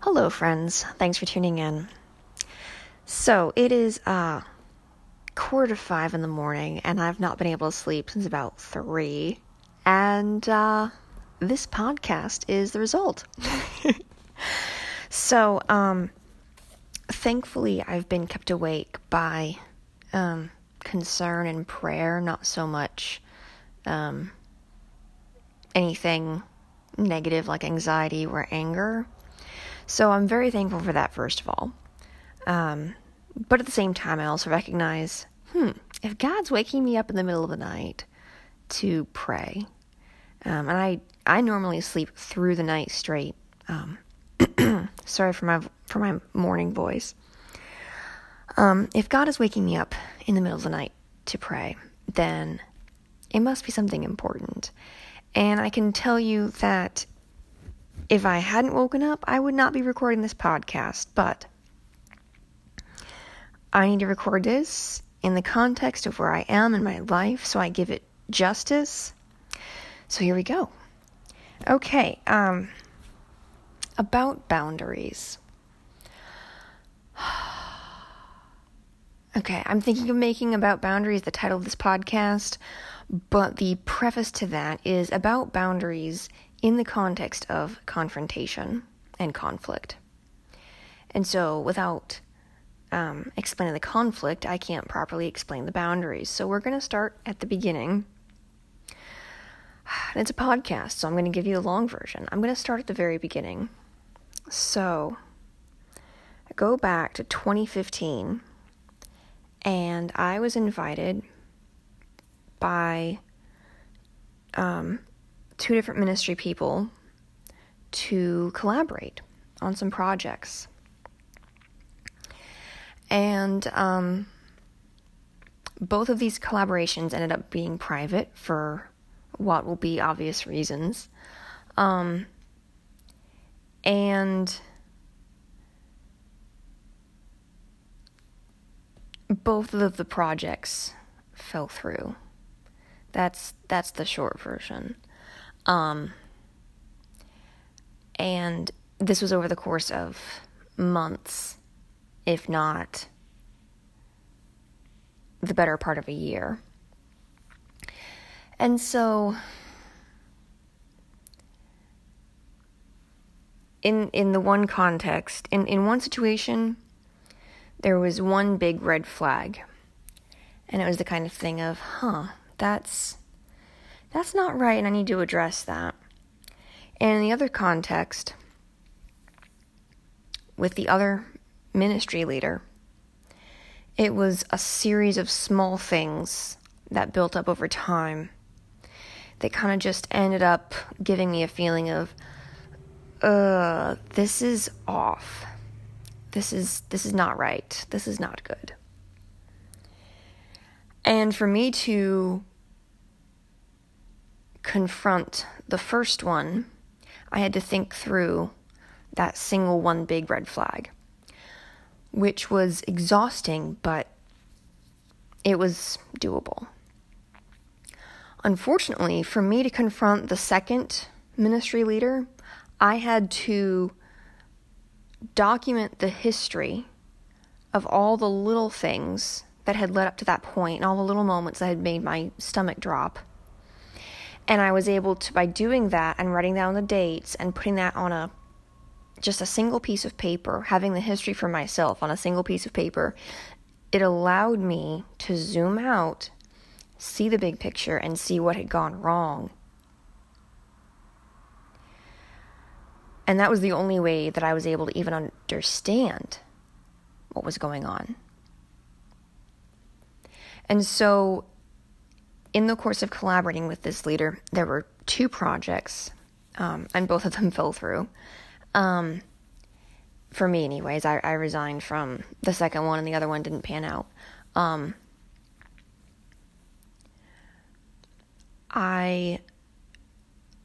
Hello, friends. Thanks for tuning in. So, it is uh, quarter to five in the morning, and I've not been able to sleep since about three. And uh, this podcast is the result. so, um, thankfully, I've been kept awake by um, concern and prayer, not so much um, anything negative like anxiety or anger. So I'm very thankful for that, first of all. Um, but at the same time, I also recognize hmm, if God's waking me up in the middle of the night to pray, um, and I, I normally sleep through the night straight. Um, sorry for my for my morning voice. Um, if God is waking me up in the middle of the night to pray, then it must be something important. And I can tell you that if I hadn't woken up, I would not be recording this podcast, but I need to record this in the context of where I am in my life so I give it justice. So here we go. Okay, um about boundaries. okay, I'm thinking of making about boundaries the title of this podcast, but the preface to that is about boundaries in the context of confrontation and conflict. And so, without um, explaining the conflict, I can't properly explain the boundaries. So, we're going to start at the beginning. And it's a podcast, so I'm going to give you the long version. I'm going to start at the very beginning. So, I go back to 2015, and I was invited by um, two different ministry people to collaborate on some projects. And um, both of these collaborations ended up being private for what will be obvious reasons. Um, and both of the projects fell through. That's that's the short version. Um, and this was over the course of months, if not the better part of a year. And so in in the one context, in, in one situation, there was one big red flag. And it was the kind of thing of, huh, that's that's not right, and I need to address that. And in the other context, with the other ministry leader, it was a series of small things that built up over time that kind of just ended up giving me a feeling of, uh, this is off. This is this is not right. This is not good. And for me to confront the first one, I had to think through that single one big red flag, which was exhausting, but it was doable. Unfortunately, for me to confront the second ministry leader, I had to document the history of all the little things that had led up to that point and all the little moments that had made my stomach drop and I was able to, by doing that and writing down the dates and putting that on a just a single piece of paper, having the history for myself on a single piece of paper, it allowed me to zoom out, see the big picture, and see what had gone wrong. And that was the only way that I was able to even understand what was going on. And so in the course of collaborating with this leader, there were two projects, um, and both of them fell through. Um, for me, anyways, I, I, resigned from the second one, and the other one didn't pan out. Um, I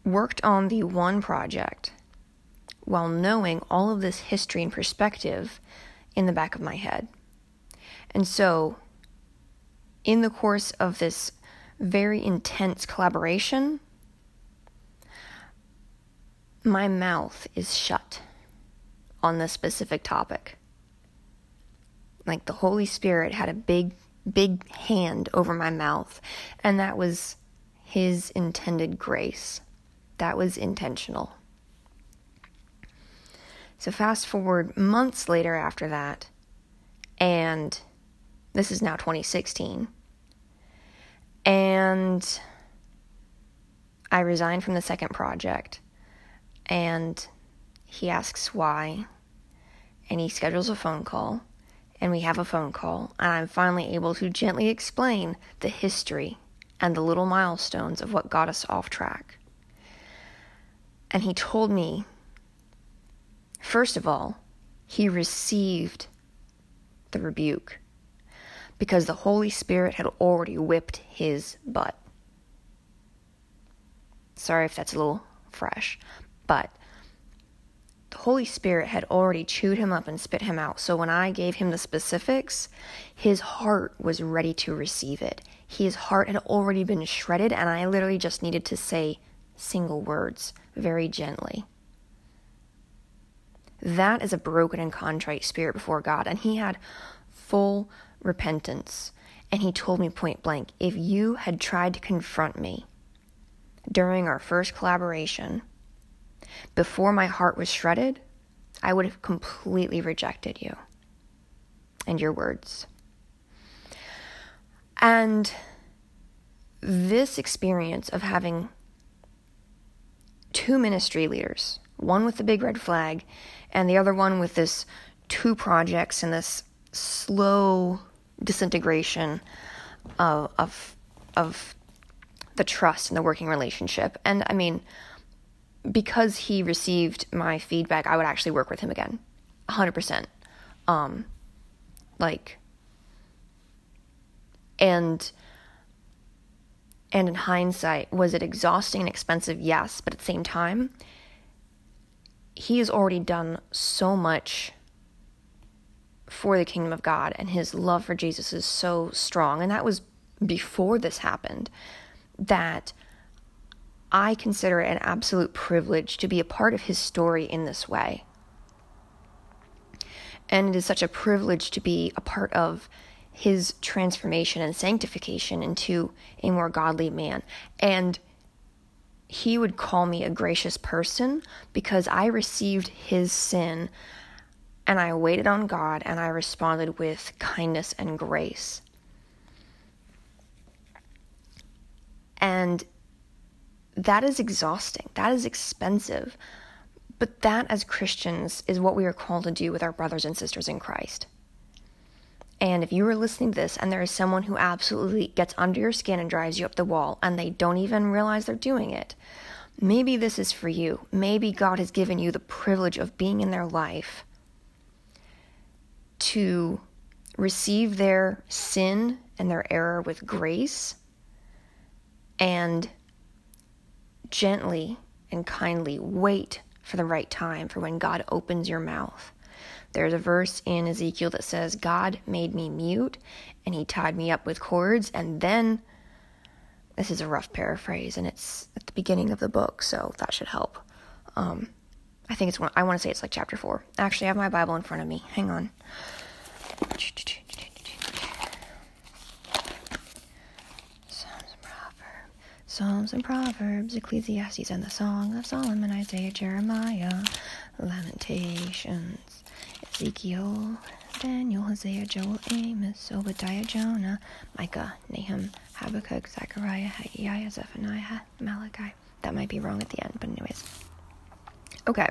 worked on the one project while knowing all of this history and perspective in the back of my head. And so, in the course of this very intense collaboration, my mouth is shut on this specific topic. Like the Holy Spirit had a big, big hand over my mouth, and that was His intended grace. That was intentional. So, fast forward months later after that, and this is now 2016. And I resigned from the second project. And he asks why. And he schedules a phone call. And we have a phone call. And I'm finally able to gently explain the history and the little milestones of what got us off track. And he told me, first of all, he received the rebuke because the Holy Spirit had already whipped his butt. Sorry if that's a little fresh, but the Holy Spirit had already chewed him up and spit him out. So when I gave him the specifics, his heart was ready to receive it. His heart had already been shredded, and I literally just needed to say single words very gently. That is a broken and contrite spirit before God. And he had full repentance. And he told me point blank if you had tried to confront me during our first collaboration, before my heart was shredded, I would have completely rejected you and your words. And this experience of having two ministry leaders, one with the big red flag and the other one with this two projects and this slow disintegration of of of the trust and the working relationship. And I mean, because he received my feedback, I would actually work with him again, hundred percent. Um, like, and and in hindsight, was it exhausting and expensive? Yes, but at the same time, he has already done so much for the kingdom of God, and his love for Jesus is so strong. And that was before this happened, that I consider it an absolute privilege to be a part of his story in this way. And it is such a privilege to be a part of his transformation and sanctification into a more godly man. And he would call me a gracious person because I received his sin and I waited on God and I responded with kindness and grace. And that is exhausting. That is expensive. But that, as Christians, is what we are called to do with our brothers and sisters in Christ. And if you are listening to this and there is someone who absolutely gets under your skin and drives you up the wall and they don't even realize they're doing it, maybe this is for you. Maybe God has given you the privilege of being in their life to receive their sin and their error with grace and gently and kindly wait for the right time for when God opens your mouth. There's a verse in Ezekiel that says, God made me mute and he tied me up with cords. And then, this is a rough paraphrase and it's at the beginning of the book, so that should help. Um, I think it's one, I want to say it's like chapter four. Actually, I have my Bible in front of me. Hang on. Psalms and Proverbs, Psalms and Proverbs, Ecclesiastes, and the Song of Solomon, Isaiah, Jeremiah, Lamentations, Ezekiel, Daniel, Hosea, Joel, Amos, Obadiah, Jonah, Micah, Nahum, Habakkuk, Zechariah, Haggai, Zephaniah, Malachi. That might be wrong at the end, but anyways. Okay.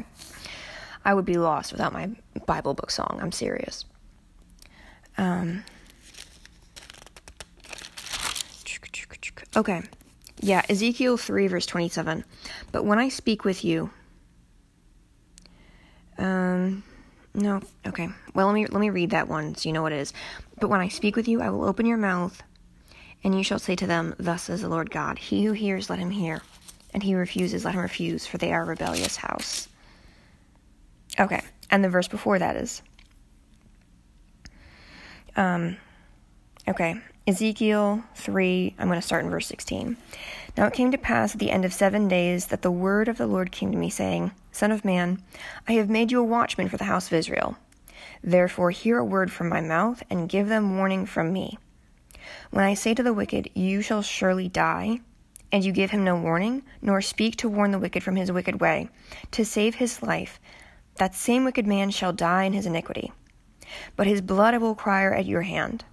I would be lost without my Bible book song. I'm serious. Um, okay. Yeah, Ezekiel 3, verse 27. But when I speak with you, um, no, okay. Well, let me let me read that one so you know what it is. But when I speak with you, I will open your mouth, and you shall say to them, Thus says the Lord God: He who hears, let him hear, and he who refuses, let him refuse, for they are a rebellious house. Okay, and the verse before that is, um, okay, Ezekiel 3, I'm going to start in verse 16. Now it came to pass at the end of seven days that the word of the Lord came to me, saying, Son of man, I have made you a watchman for the house of Israel. Therefore hear a word from my mouth, and give them warning from me. When I say to the wicked, You shall surely die, and you give him no warning, nor speak to warn the wicked from his wicked way, to save his life, that same wicked man shall die in his iniquity. But his blood I will require at your hand.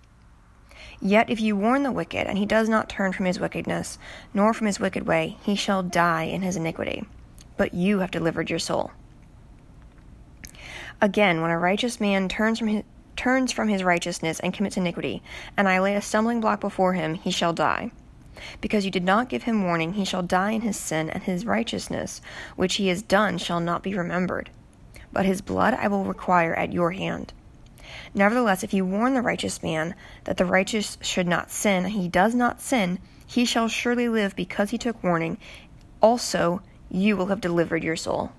Yet if you warn the wicked, and he does not turn from his wickedness, nor from his wicked way, he shall die in his iniquity. But you have delivered your soul. Again, when a righteous man turns from his, turns from his righteousness and commits iniquity, and I lay a stumbling block before him, he shall die. Because you did not give him warning, he shall die in his sin, and his righteousness, which he has done, shall not be remembered. But his blood I will require at your hand. Nevertheless, if you warn the righteous man that the righteous should not sin, he does not sin, he shall surely live because he took warning. Also, you will have delivered your soul.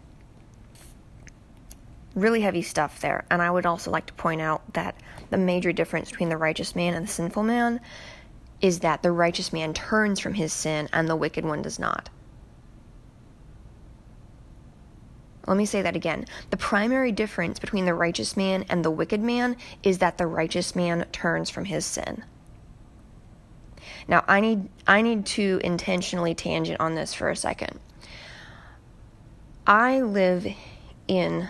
Really heavy stuff there. And I would also like to point out that the major difference between the righteous man and the sinful man is that the righteous man turns from his sin and the wicked one does not. Let me say that again. The primary difference between the righteous man and the wicked man is that the righteous man turns from his sin. Now, I need I need to intentionally tangent on this for a second. I live in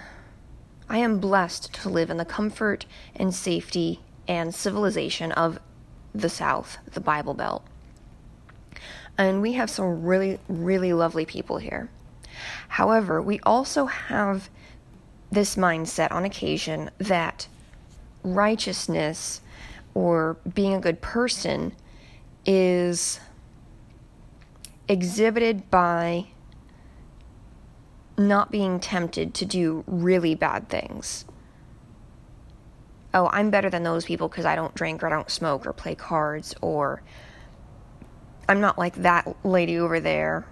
I am blessed to live in the comfort and safety and civilization of the South, the Bible Belt. And we have some really, really lovely people here. However, we also have this mindset on occasion that righteousness or being a good person is exhibited by not being tempted to do really bad things. Oh, I'm better than those people because I don't drink or I don't smoke or play cards, or I'm not like that lady over there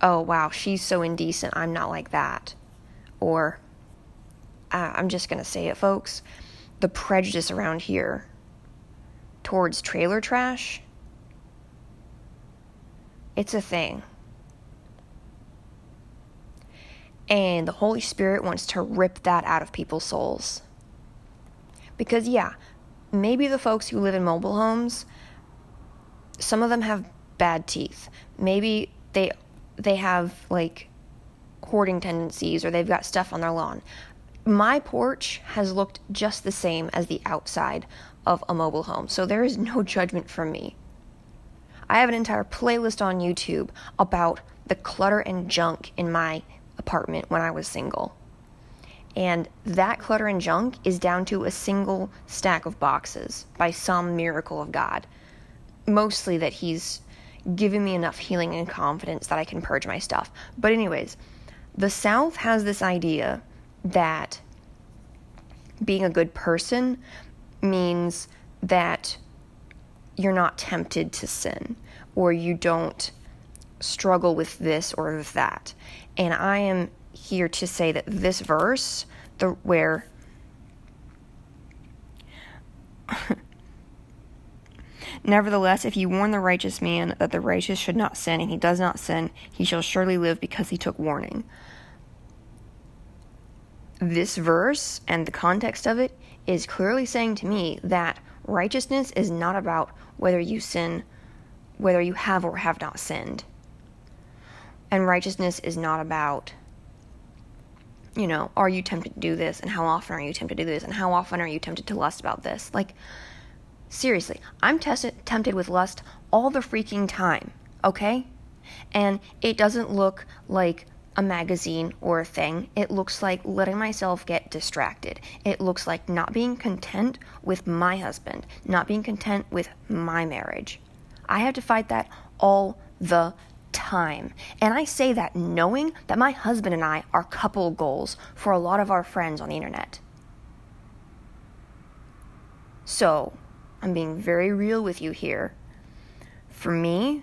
oh, wow, she's so indecent. I'm not like that. Or, uh, I'm just going to say it, folks. The prejudice around here towards trailer trash, it's a thing. And the Holy Spirit wants to rip that out of people's souls. Because, yeah, maybe the folks who live in mobile homes, some of them have bad teeth. Maybe they they have like hoarding tendencies or they've got stuff on their lawn. My porch has looked just the same as the outside of a mobile home, so there is no judgment from me. I have an entire playlist on YouTube about the clutter and junk in my apartment when I was single. And that clutter and junk is down to a single stack of boxes by some miracle of God. Mostly that He's giving me enough healing and confidence that I can purge my stuff. But, anyways, the South has this idea that being a good person means that you're not tempted to sin or you don't struggle with this or with that. And I am here to say that this verse, the where Nevertheless, if you warn the righteous man that the righteous should not sin, and he does not sin, he shall surely live because he took warning. This verse and the context of it is clearly saying to me that righteousness is not about whether you sin, whether you have or have not sinned. And righteousness is not about, you know, are you tempted to do this, and how often are you tempted to do this, and how often are you tempted to lust about this? Like, Seriously, I'm tested, tempted with lust all the freaking time, okay? And it doesn't look like a magazine or a thing. It looks like letting myself get distracted. It looks like not being content with my husband, not being content with my marriage. I have to fight that all the time. And I say that knowing that my husband and I are couple goals for a lot of our friends on the internet. So, I'm being very real with you here. For me,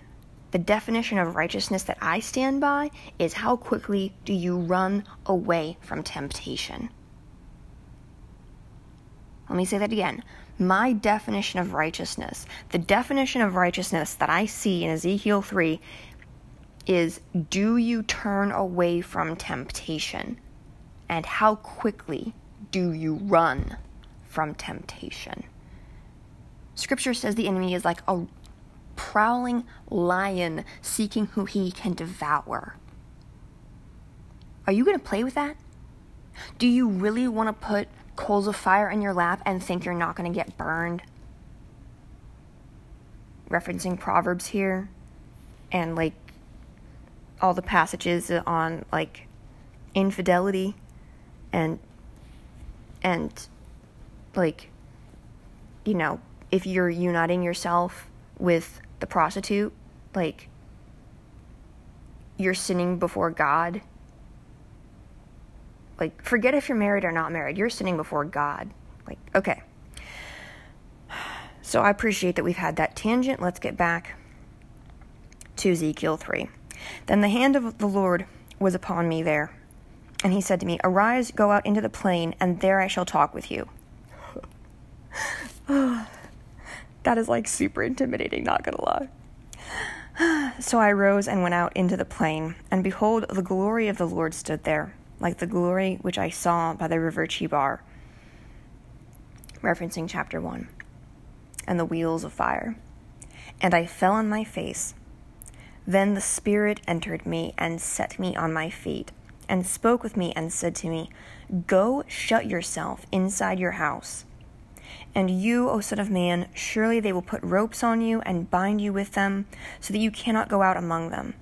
the definition of righteousness that I stand by is how quickly do you run away from temptation? Let me say that again. My definition of righteousness, the definition of righteousness that I see in Ezekiel 3, is do you turn away from temptation? And how quickly do you run from temptation? Scripture says the enemy is like a prowling lion seeking who he can devour. Are you going to play with that? Do you really want to put coals of fire in your lap and think you're not going to get burned? Referencing Proverbs here and like all the passages on like infidelity and and like you know if you're uniting yourself with the prostitute like you're sinning before God. Like forget if you're married or not married. You're sinning before God. Like okay. So I appreciate that we've had that tangent. Let's get back to Ezekiel 3 then the hand of the Lord was upon me there. And he said to me, Arise, go out into the plain, and there I shall talk with you. that is like super intimidating, not gonna lie. so I rose and went out into the plain, and behold, the glory of the Lord stood there, like the glory which I saw by the river Chebar. Referencing chapter 1. And the wheels of fire. And I fell on my face then the Spirit entered me and set me on my feet, and spoke with me and said to me, Go shut yourself inside your house. And you, O Son of Man, surely they will put ropes on you and bind you with them, so that you cannot go out among them.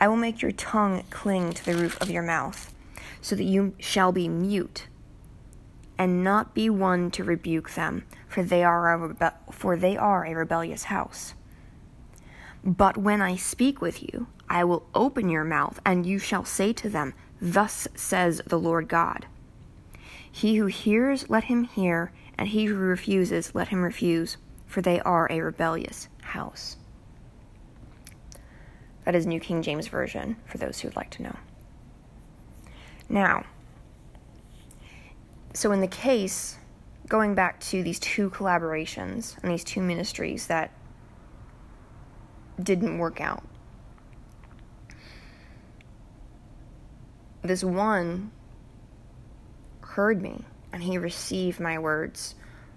I will make your tongue cling to the roof of your mouth, so that you shall be mute, and not be one to rebuke them, for they are a, rebe- for they are a rebellious house. But when I speak with you, I will open your mouth, and you shall say to them, Thus says the Lord God. He who hears, let him hear, and he who refuses, let him refuse, for they are a rebellious house. That is New King James Version, for those who would like to know. Now, so in the case, going back to these two collaborations and these two ministries that didn't work out. This one heard me and he received my words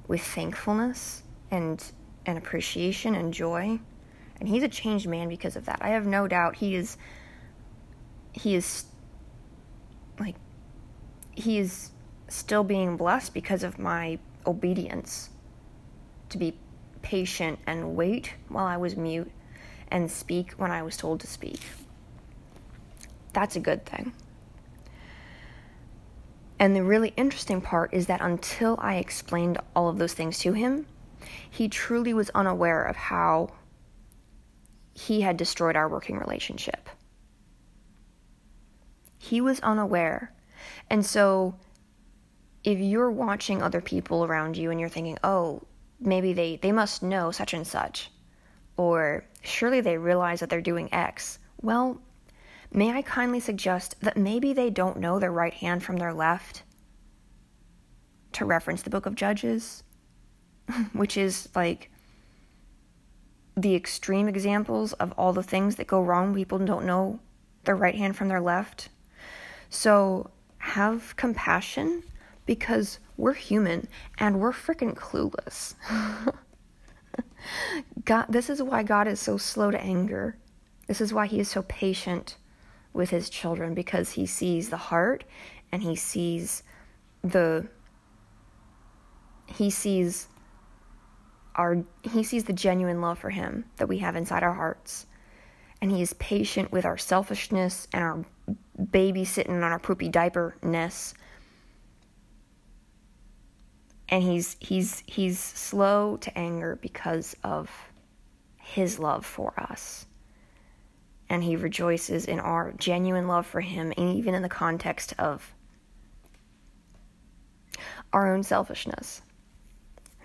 with thankfulness and and appreciation and joy and he's a changed man because of that i have no doubt he is he is like he is still being blessed because of my obedience to be patient and wait while i was mute and speak when I was told to speak. That's a good thing. And the really interesting part is that until I explained all of those things to him, he truly was unaware of how he had destroyed our working relationship. He was unaware. And so, if you're watching other people around you and you're thinking, oh, maybe they, they must know such and such, or surely they realize that they're doing X. Well, may I kindly suggest that maybe they don't know their right hand from their left? To reference the book of Judges, which is like the extreme examples of all the things that go wrong. People don't know their right hand from their left. So have compassion because we're human and we're freaking clueless. God, this is why God is so slow to anger. This is why he is so patient with his children because he sees the heart and he sees the he sees our he sees the genuine love for him that we have inside our hearts. And he is patient with our selfishness and our baby sitting on our poopy diaperness and he's he's he's slow to anger because of his love for us and he rejoices in our genuine love for him even in the context of our own selfishness.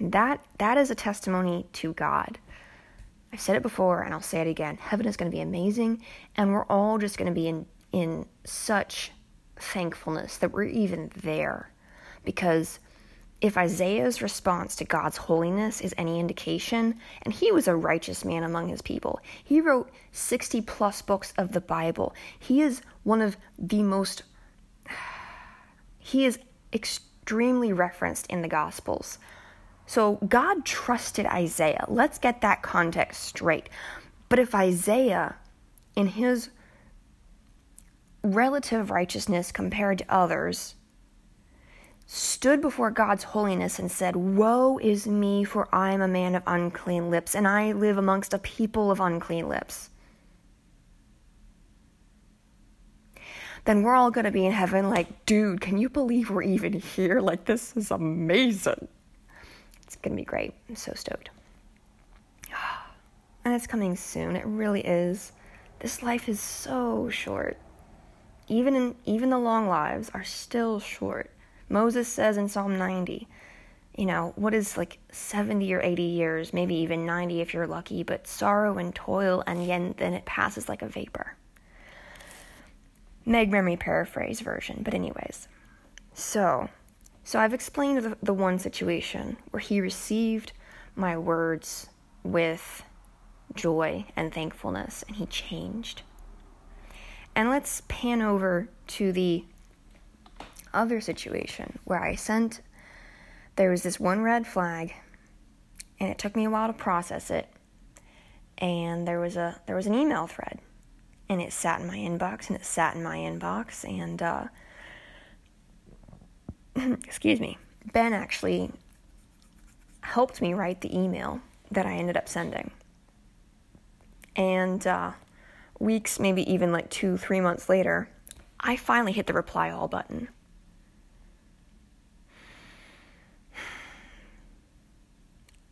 That that is a testimony to god. I've said it before and i'll say it again. Heaven is going to be amazing and we're all just going to be in in such thankfulness that we're even there because if Isaiah's response to God's holiness is any indication, and he was a righteous man among his people, he wrote 60 plus books of the Bible. He is one of the most, he is extremely referenced in the Gospels. So God trusted Isaiah. Let's get that context straight. But if Isaiah, in his relative righteousness compared to others, stood before God's holiness and said, Woe is me, for I am a man of unclean lips, and I live amongst a people of unclean lips. Then we're all going to be in heaven like, dude, can you believe we're even here? Like, this is amazing. It's going to be great. I'm so stoked. And it's coming soon. It really is. This life is so short. Even in even the long lives are still short. Moses says in Psalm 90, you know, what is like 70 or 80 years, maybe even 90 if you're lucky, but sorrow and toil, and then it passes like a vapor. Meg Memory paraphrase version, but anyways. So, so I've explained the, the one situation where he received my words with joy and thankfulness, and he changed. And let's pan over to the other situation where I sent, there was this one red flag, and it took me a while to process it. And there was a there was an email thread, and it sat in my inbox, and it sat in my inbox, and uh, excuse me, Ben actually helped me write the email that I ended up sending. And uh, weeks, maybe even like two, three months later, I finally hit the reply all button.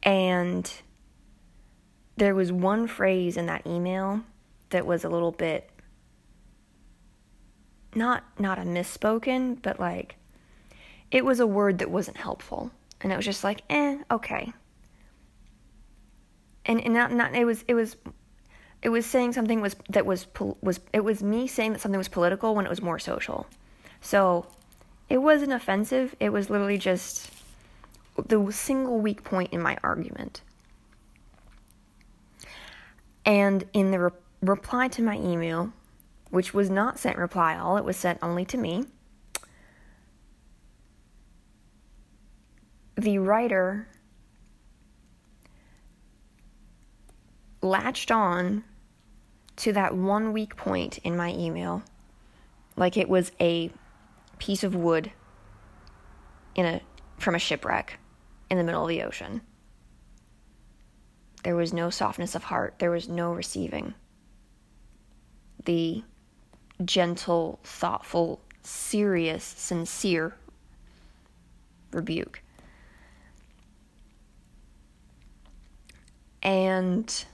And there was one phrase in that email that was a little bit not not a misspoken, but like it was a word that wasn't helpful. And it was just like, eh, okay. And, and not not it was it was it was saying something was that was was it was me saying that something was political when it was more social. So it wasn't offensive. It was literally just the single weak point in my argument. And in the re- reply to my email, which was not sent reply all, it was sent only to me. The writer latched on to that one weak point in my email like it was a piece of wood in a from a shipwreck in the middle of the ocean. There was no softness of heart, there was no receiving. The gentle, thoughtful, serious, sincere rebuke. And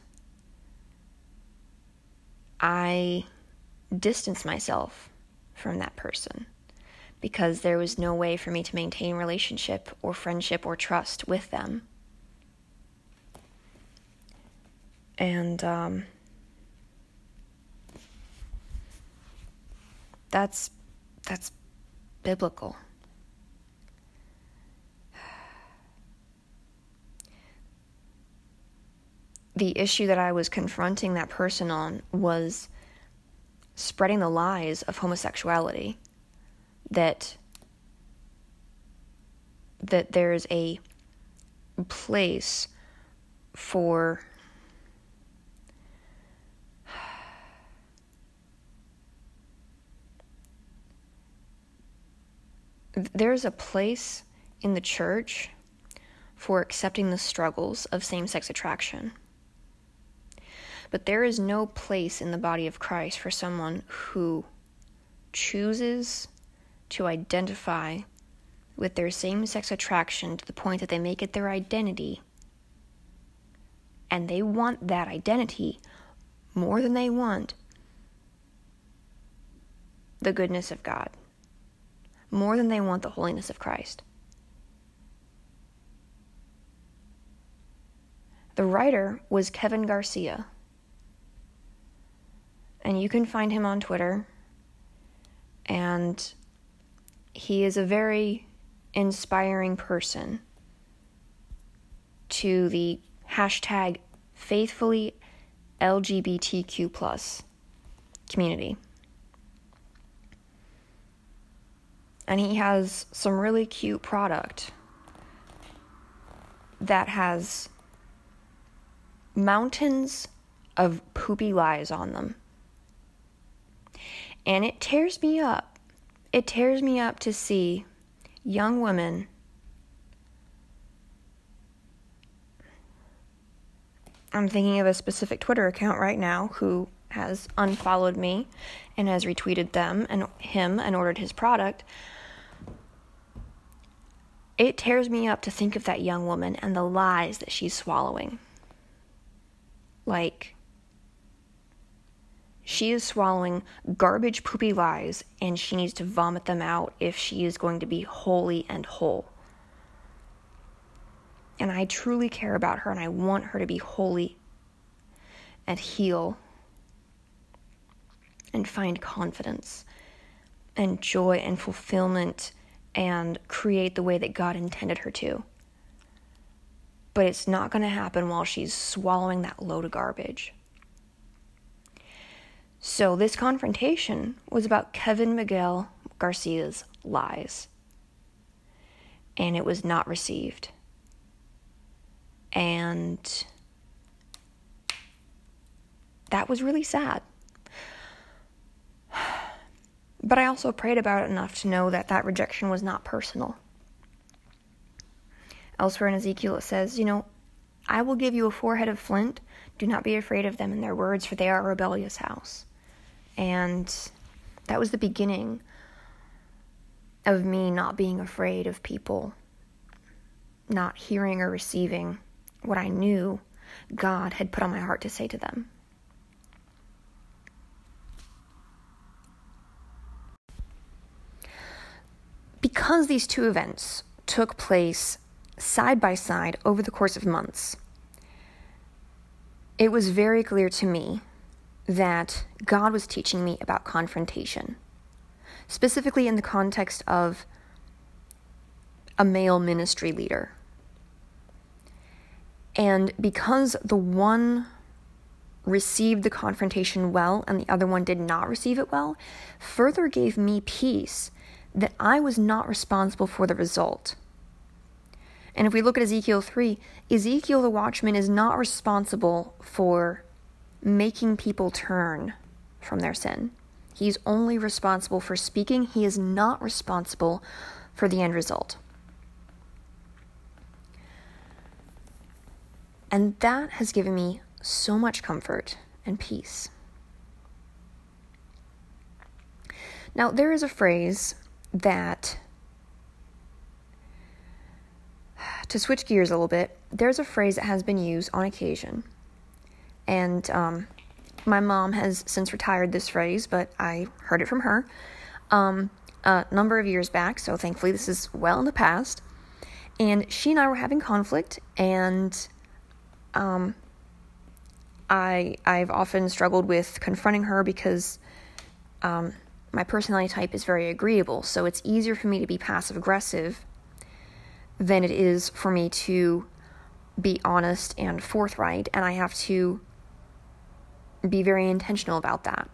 I distanced myself from that person because there was no way for me to maintain relationship or friendship or trust with them. And um, that's that's biblical. The issue that I was confronting that person on was spreading the lies of homosexuality that that there's a place for there's a place in the church for accepting the struggles of same sex attraction. But there is no place in the body of Christ for someone who chooses to identify with their same sex attraction to the point that they make it their identity. And they want that identity more than they want the goodness of God, more than they want the holiness of Christ. The writer was Kevin Garcia. And you can find him on Twitter. And he is a very inspiring person to the hashtag faithfully LGBTQ plus community. And he has some really cute product that has mountains of poopy lies on them. And it tears me up. It tears me up to see young women I'm thinking of a specific Twitter account right now who has unfollowed me and has retweeted them and him and ordered his product. It tears me up to think of that young woman and the lies that she's swallowing. Like, she is swallowing garbage, poopy lies, and she needs to vomit them out if she is going to be holy and whole and I truly care about her and I want her to be holy and heal and find confidence and joy and fulfillment and create the way that God intended her to. But it's not going to happen while she's swallowing that load of garbage. So, this confrontation was about Kevin Miguel Garcia's lies. And it was not received and that was really sad. But I also prayed about it enough to know that that rejection was not personal. Elsewhere in Ezekiel, it says, You know, I will give you a forehead of flint. Do not be afraid of them and their words, for they are a rebellious house. And that was the beginning of me not being afraid of people, not hearing or receiving what I knew God had put on my heart to say to them. Because these two events took place side by side over the course of months, it was very clear to me that God was teaching me about confrontation, specifically in the context of a male ministry leader and because the one received the confrontation well and the other one did not receive it well, further gave me peace that I was not responsible for the result. And if we look at Ezekiel 3, Ezekiel the watchman is not responsible for making people turn from their sin. He's only responsible for speaking, he is not responsible for the end result. And that has given me so much comfort and peace. Now, there is a phrase that, to switch gears a little bit, there's a phrase that has been used on occasion. And um, my mom has since retired this phrase, but I heard it from her um, a number of years back, so thankfully this is well in the past. And she and I were having conflict, and um, I I've often struggled with confronting her because um, my personality type is very agreeable, so it's easier for me to be passive aggressive than it is for me to be honest and forthright, and I have to be very intentional about that.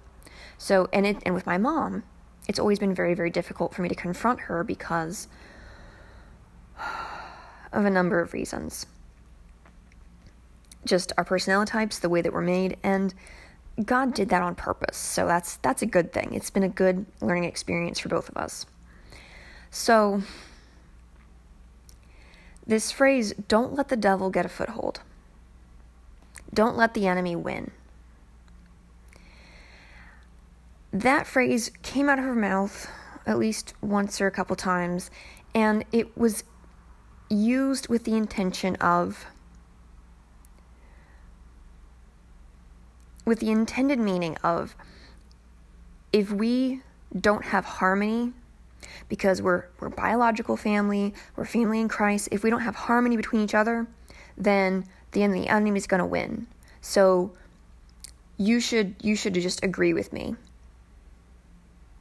So, and it and with my mom, it's always been very very difficult for me to confront her because of a number of reasons just our personality types, the way that we're made, and God did that on purpose. So that's that's a good thing. It's been a good learning experience for both of us. So this phrase, don't let the devil get a foothold. Don't let the enemy win. That phrase came out of her mouth at least once or a couple times, and it was used with the intention of with the intended meaning of if we don't have harmony because we're we're biological family, we're family in Christ, if we don't have harmony between each other, then the enemy, the enemy is going to win. So you should you should just agree with me.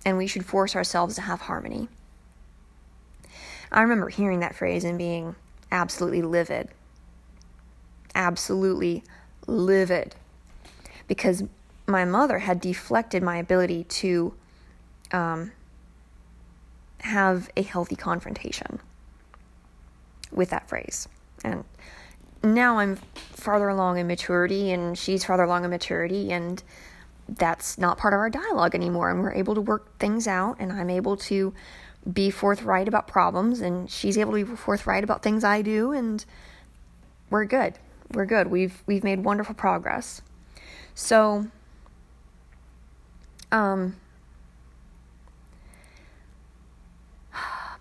And we should force ourselves to have harmony. I remember hearing that phrase and being absolutely livid. Absolutely livid. Because my mother had deflected my ability to um, have a healthy confrontation with that phrase. And now I'm farther along in maturity, and she's farther along in maturity, and that's not part of our dialogue anymore. And we're able to work things out, and I'm able to be forthright about problems, and she's able to be forthright about things I do, and we're good. We're good. We've we've made wonderful progress. So, um,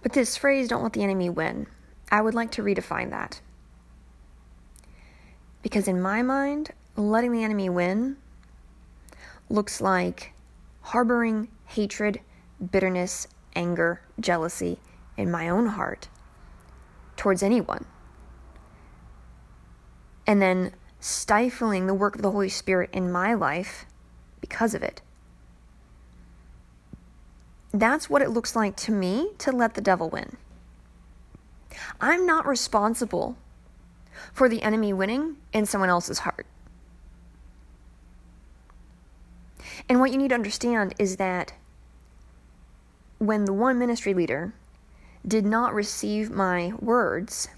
but this phrase, "Don't let the enemy win," I would like to redefine that. Because in my mind, letting the enemy win looks like harboring hatred, bitterness, anger, jealousy in my own heart towards anyone. And then stifling the work of the Holy Spirit in my life because of it. That's what it looks like to me to let the devil win. I'm not responsible for the enemy winning in someone else's heart. And what you need to understand is that when the one ministry leader did not receive my words,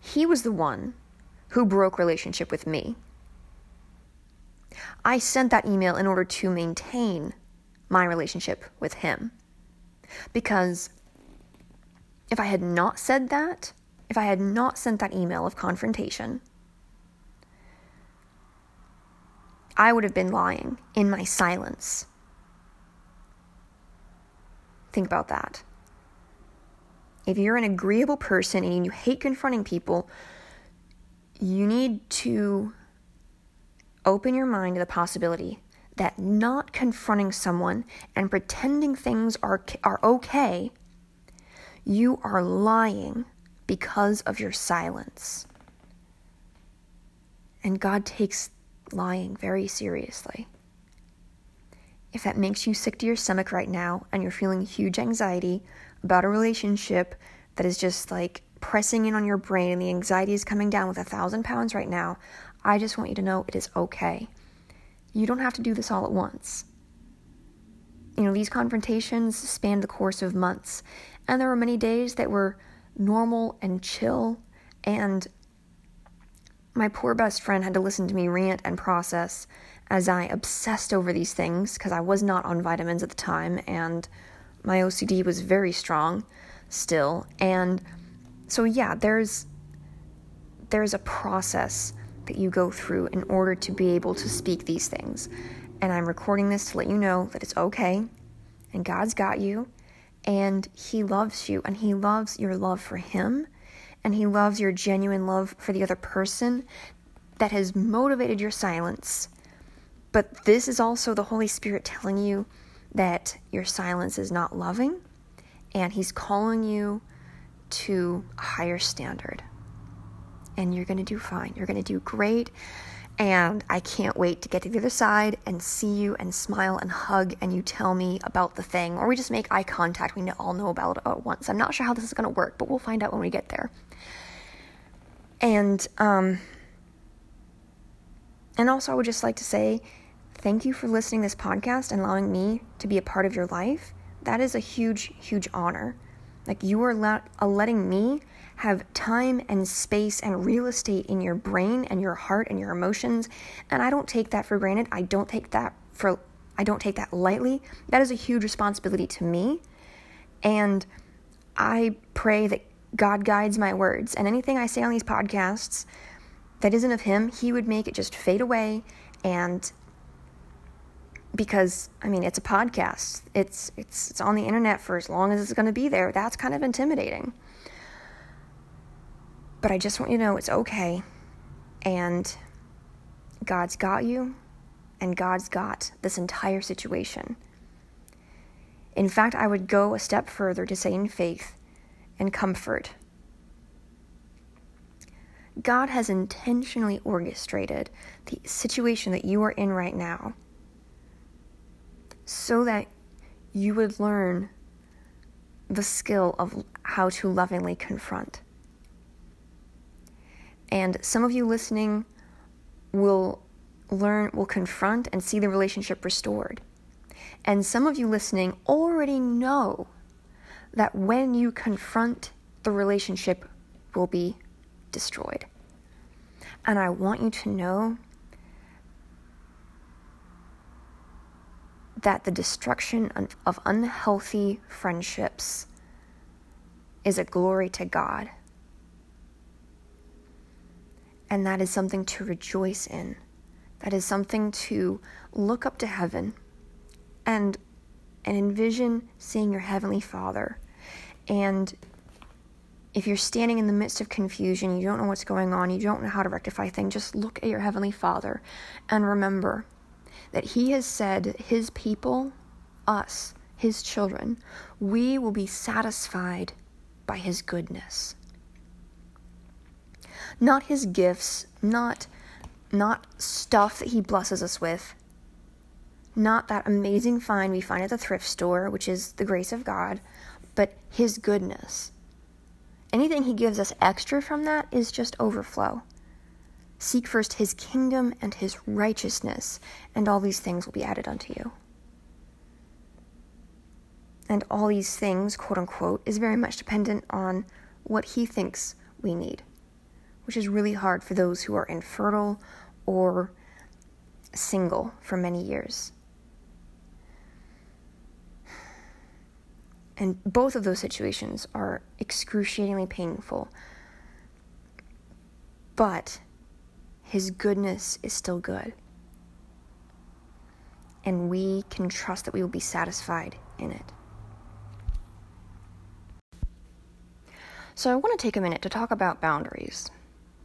he was the one who broke relationship with me. I sent that email in order to maintain my relationship with him. Because if I had not said that, if I had not sent that email of confrontation, I would have been lying in my silence. Think about that. If you're an agreeable person and you hate confronting people, you need to open your mind to the possibility that not confronting someone and pretending things are, are okay you are lying because of your silence. And God takes lying very seriously. If that makes you sick to your stomach right now and you're feeling huge anxiety about a relationship that is just like pressing in on your brain and the anxiety is coming down with a thousand pounds right now, I just want you to know it is okay. You don't have to do this all at once. You know, these confrontations span the course of months, and there were many days that were normal and chill, and my poor best friend had to listen to me rant and process as I obsessed over these things because I was not on vitamins at the time, and my OCD was very strong still. And so, yeah, there's there's a process that you go through in order to be able to speak these things. And I'm recording this to let you know that it's okay and God's got you and He loves you, and He loves your love for Him, and He loves your genuine love for the other person that has motivated your silence. But this is also the Holy Spirit telling you that your silence is not loving, and He's calling you to a higher standard. And you're going to do fine. You're going to do great. And I can't wait to get to the other side and see you and smile and hug and you tell me about the thing. Or we just make eye contact. We all know about it at once. I'm not sure how this is going to work, but we'll find out when we get there. And, um, and also, I would just like to say thank you for listening to this podcast and allowing me to be a part of your life. That is a huge, huge honor. Like, you are let, uh, letting me have time and space and real estate in your brain and your heart and your emotions. And I don't take that for granted. I don't take that for I don't take that lightly. That is a huge responsibility to me. And I pray that God guides my words and anything I say on these podcasts that isn't of him, he would make it just fade away and because I mean it's a podcast. It's it's it's on the internet for as long as it's going to be there. That's kind of intimidating. But I just want you to know it's okay. And God's got you, and God's got this entire situation. In fact, I would go a step further to say in faith and comfort. God has intentionally orchestrated the situation that you are in right now so that you would learn the skill of how to lovingly confront. And some of you listening will learn, will confront and see the relationship restored. And some of you listening already know that when you confront, the relationship will be destroyed. And I want you to know that the destruction of unhealthy friendships is a glory to God. And that is something to rejoice in. That is something to look up to heaven and and envision seeing your heavenly Father. And if you're standing in the midst of confusion, you don't know what's going on, you don't know how to rectify things, just look at your heavenly Father and remember that he has said his people, us, his children, we will be satisfied by his goodness. Not his gifts, not not stuff that he blesses us with, not that amazing find we find at the thrift store, which is the grace of God, but his goodness. Anything he gives us extra from that is just overflow. Seek first his kingdom and his righteousness, and all these things will be added unto you. And all these things, quote unquote, is very much dependent on what he thinks we need, which is really hard for those who are infertile or single for many years. And both of those situations are excruciatingly painful. But his goodness is still good. And we can trust that we will be satisfied in it. So, I want to take a minute to talk about boundaries.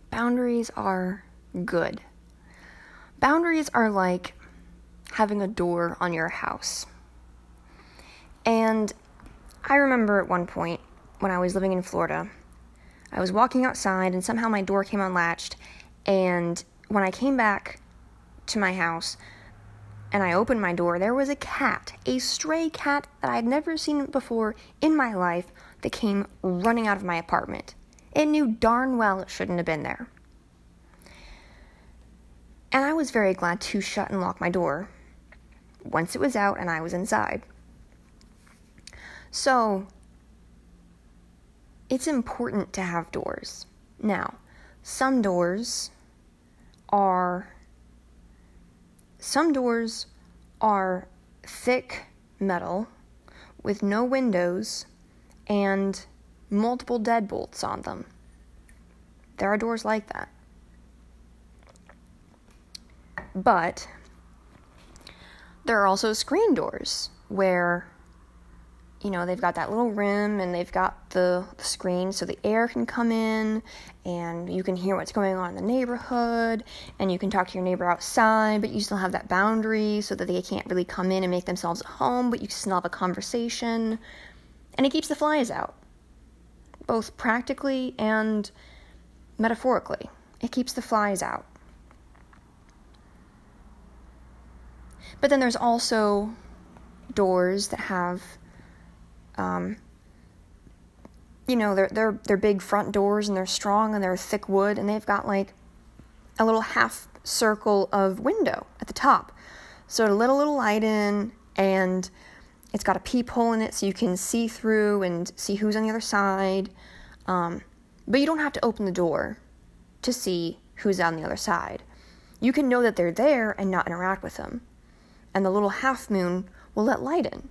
Boundaries are good. Boundaries are like having a door on your house. And I remember at one point when I was living in Florida, I was walking outside and somehow my door came unlatched and when I came back to my house and I opened my door, there was a cat, a stray cat that I had never seen before in my life that came running out of my apartment. It knew darn well it shouldn't have been there. And I was very glad to shut and lock my door once it was out and I was inside. So, it's important to have doors. Now, some doors are some doors are thick metal with no windows and multiple deadbolts on them. There are doors like that. But there are also screen doors where you know, they've got that little rim and they've got the, the screen so the air can come in and you can hear what's going on in the neighborhood and you can talk to your neighbor outside, but you still have that boundary so that they can't really come in and make themselves at home, but you still have a conversation. And it keeps the flies out, both practically and metaphorically. It keeps the flies out. But then there's also doors that have um, you know, they're they're they're big front doors and they're strong and they're thick wood and they've got like a little half circle of window at the top. So to let a little light in and it's got a peephole in it so you can see through and see who's on the other side. Um, but you don't have to open the door to see who's on the other side. You can know that they're there and not interact with them. And the little half moon will let light in.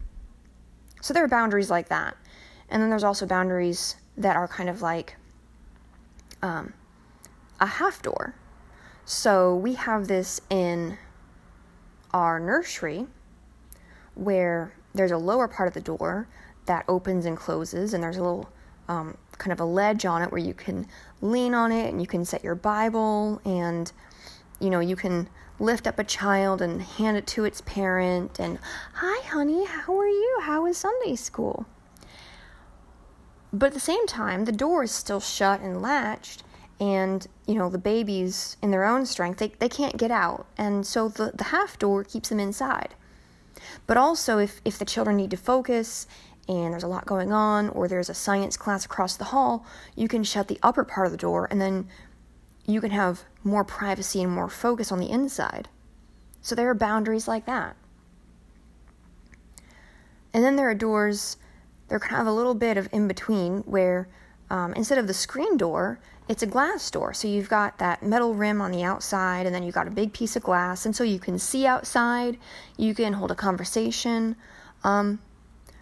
So there are boundaries like that. And then there's also boundaries that are kind of like um, a half door. So we have this in our nursery where there's a lower part of the door that opens and closes, and there's a little um, kind of a ledge on it where you can lean on it and you can set your Bible and you know you can lift up a child and hand it to its parent and, Hi, honey, how are you? How is Sunday school? But at the same time, the door is still shut and latched, and, you know, the babies, in their own strength, they, they can't get out. And so the, the half door keeps them inside. But also, if, if the children need to focus and there's a lot going on, or there's a science class across the hall, you can shut the upper part of the door and then you can have more privacy and more focus on the inside. So there are boundaries like that. And then there are doors, they're kind of a little bit of in between where um, instead of the screen door, it's a glass door. So you've got that metal rim on the outside, and then you've got a big piece of glass, and so you can see outside, you can hold a conversation, um,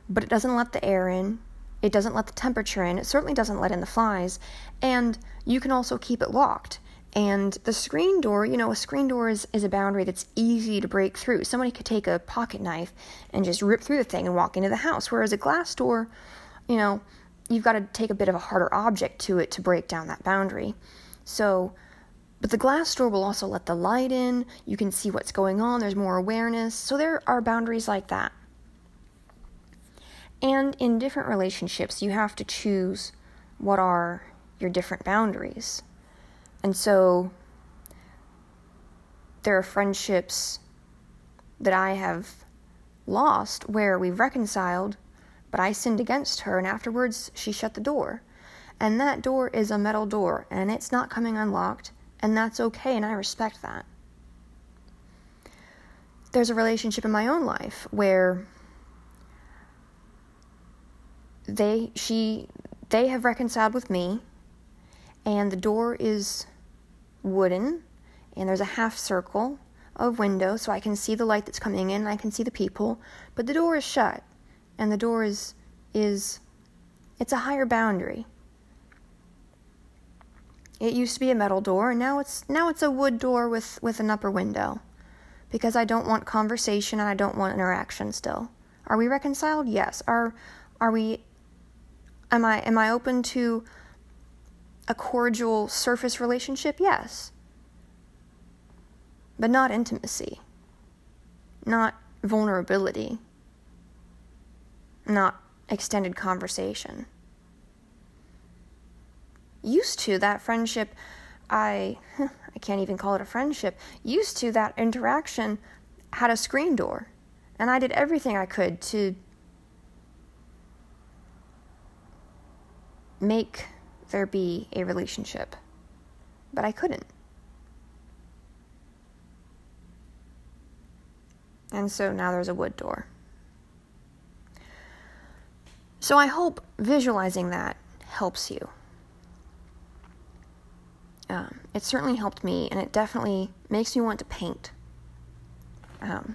but it doesn't let the air in. It doesn't let the temperature in. It certainly doesn't let in the flies. And you can also keep it locked. And the screen door, you know, a screen door is, is a boundary that's easy to break through. Somebody could take a pocket knife and just rip through the thing and walk into the house. Whereas a glass door, you know, you've got to take a bit of a harder object to it to break down that boundary. So, but the glass door will also let the light in. You can see what's going on. There's more awareness. So there are boundaries like that. And in different relationships, you have to choose what are your different boundaries. And so there are friendships that I have lost where we've reconciled, but I sinned against her, and afterwards she shut the door. And that door is a metal door, and it's not coming unlocked, and that's okay, and I respect that. There's a relationship in my own life where they she they have reconciled with me and the door is wooden and there's a half circle of window so I can see the light that's coming in and I can see the people but the door is shut and the door is is it's a higher boundary. It used to be a metal door and now it's now it's a wood door with with an upper window because I don't want conversation and I don't want interaction still. Are we reconciled? Yes. Are are we Am I am I open to a cordial surface relationship? Yes. But not intimacy. Not vulnerability. Not extended conversation. Used to that friendship, I I can't even call it a friendship. Used to that interaction had a screen door, and I did everything I could to make there be a relationship. But I couldn't. And so now there's a wood door. So I hope visualizing that helps you. Um, it certainly helped me, and it definitely makes me want to paint. Um,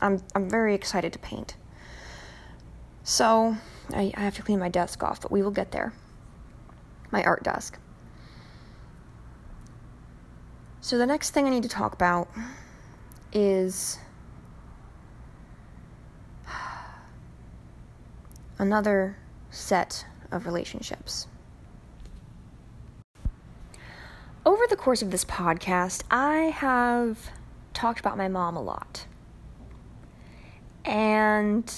I'm I'm very excited to paint. So I, I have to clean my desk off, but we will get there my art desk. So, the next thing I need to talk about is another set of relationships. Over the course of this podcast, I have talked about my mom a lot. And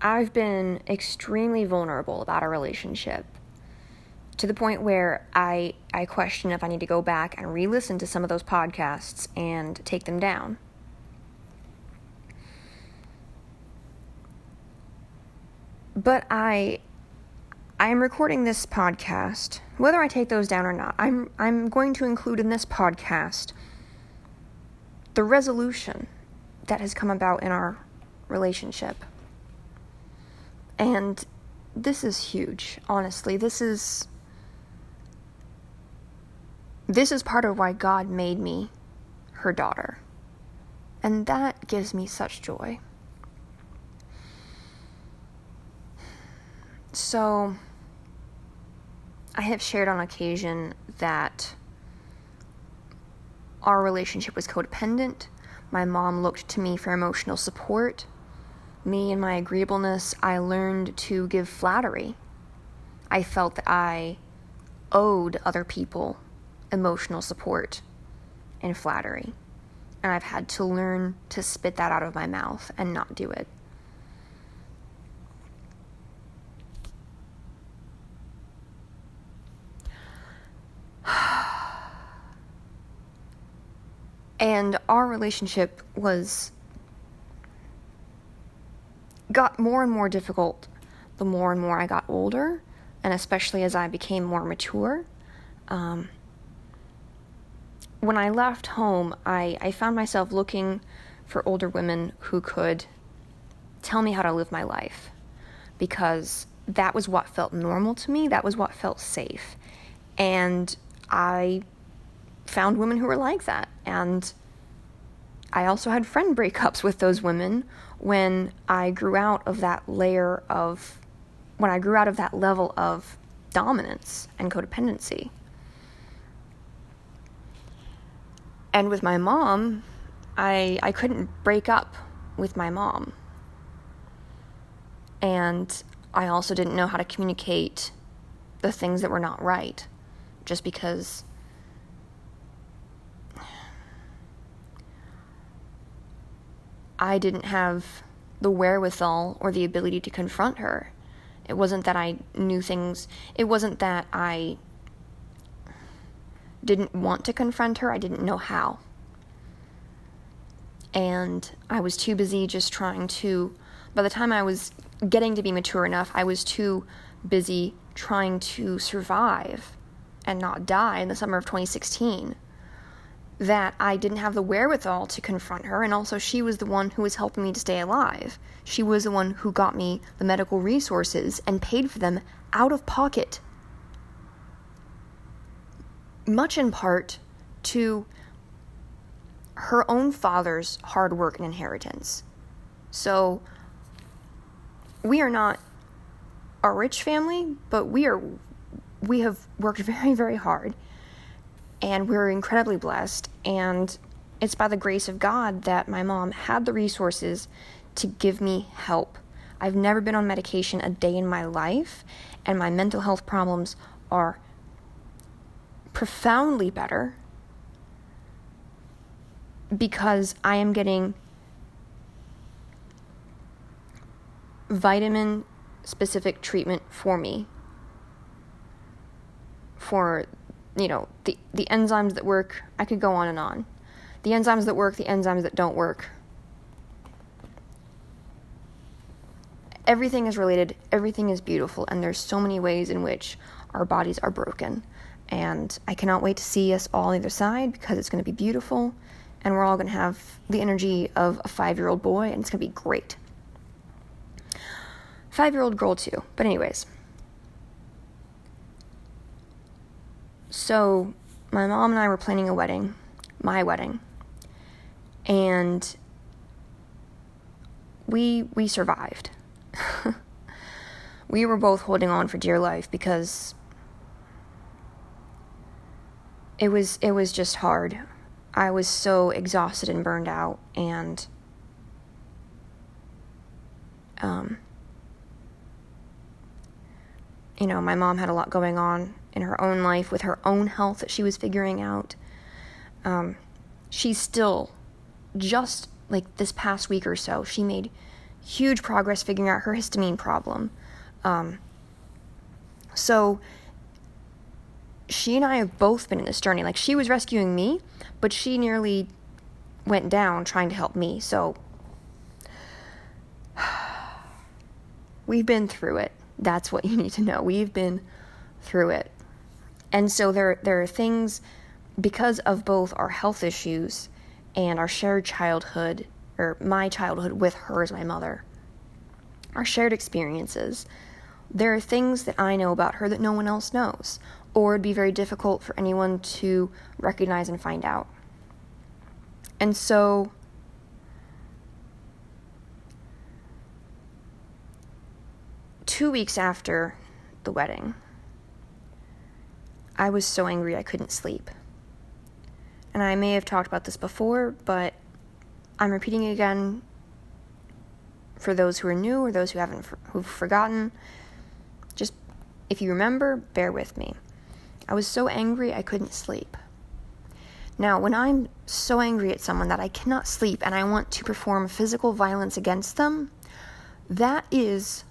I've been extremely vulnerable about our relationship to the point where I I question if I need to go back and re-listen to some of those podcasts and take them down. But I I am recording this podcast, whether I take those down or not. I'm I'm going to include in this podcast the resolution that has come about in our relationship. And this is huge, honestly. This is this is part of why God made me her daughter. And that gives me such joy. So, I have shared on occasion that our relationship was codependent. My mom looked to me for emotional support me and my agreeableness, I learned to give flattery. I felt that I owed other people emotional support and flattery. And I've had to learn to spit that out of my mouth and not do it. and our relationship was got more and more difficult the more and more I got older, and especially as I became more mature. Um, when I left home, I, I found myself looking for older women who could tell me how to live my life because that was what felt normal to me, that was what felt safe. And I found women who were like that. And I also had friend breakups with those women when I grew out of that layer of, when I grew out of that level of dominance and codependency. And with my mom, I, I couldn't break up with my mom. And I also didn't know how to communicate the things that were not right just because I didn't have the wherewithal or the ability to confront her. It wasn't that I knew things, it wasn't that I didn't want to confront her, I didn't know how. And I was too busy just trying to, by the time I was getting to be mature enough, I was too busy trying to survive and not die in the summer of 2016 that I didn't have the wherewithal to confront her, and also she was the one who was helping me to stay alive. She was the one who got me the medical resources and paid for them out of pocket. Much in part to her own father's hard work and inheritance. So, we are not a rich family, but we are we have worked very, very hard and we're incredibly blessed. And it's by the grace of God that my mom had the resources to give me help. I've never been on medication a day in my life, and my mental health problems are profoundly better because I am getting vitamin specific treatment for me for you know, the, the enzymes that work, I could go on and on. The enzymes that work, the enzymes that don't work. Everything is related, everything is beautiful, and there's so many ways in which our bodies are broken. And I cannot wait to see us all on either side because it's going to be beautiful, and we're all going to have the energy of a five year old boy, and it's going to be great. Five year old girl, too. But, anyways. So, my mom and I were planning a wedding, my wedding. And we we survived. we were both holding on for dear life because it was it was just hard. I was so exhausted and burned out and um you know, my mom had a lot going on in her own life with her own health that she was figuring out. Um, she's still just like this past week or so, she made huge progress figuring out her histamine problem. Um, so she and I have both been in this journey. Like she was rescuing me, but she nearly went down trying to help me. So we've been through it. That's what you need to know. We've been through it. And so there there are things because of both our health issues and our shared childhood or my childhood with her as my mother. Our shared experiences. There are things that I know about her that no one else knows, or it'd be very difficult for anyone to recognize and find out. And so two weeks after the wedding, I was so angry I couldn't sleep. And I may have talked about this before, but I'm repeating it again for those who are new or those who haven't who've forgotten. Just if you remember, bear with me. I was so angry I couldn't sleep. Now, when I'm so angry at someone that I cannot sleep and I want to perform physical violence against them, that is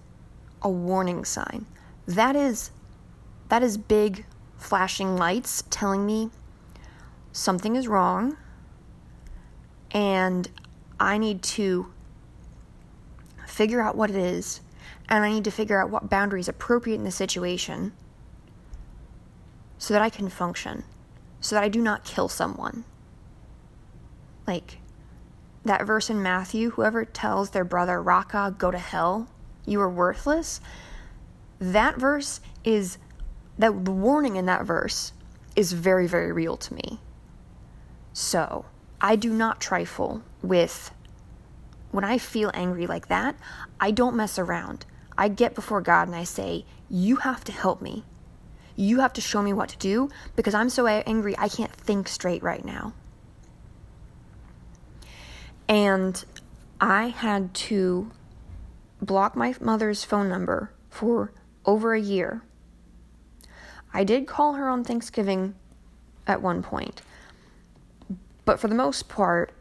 a warning sign. That is that is big flashing lights telling me something is wrong and I need to figure out what it is, and I need to figure out what boundary is appropriate in the situation so that I can function, so that I do not kill someone. Like that verse in Matthew whoever tells their brother, Raca, go to hell, you are worthless. That verse is, that the warning in that verse is very, very real to me. So, I do not trifle with when I feel angry like that, I don't mess around. I get before God and I say, You have to help me. You have to show me what to do because I'm so angry I can't think straight right now. And I had to block my mother's phone number for over a year. I did call her on Thanksgiving at one point, but for the most part,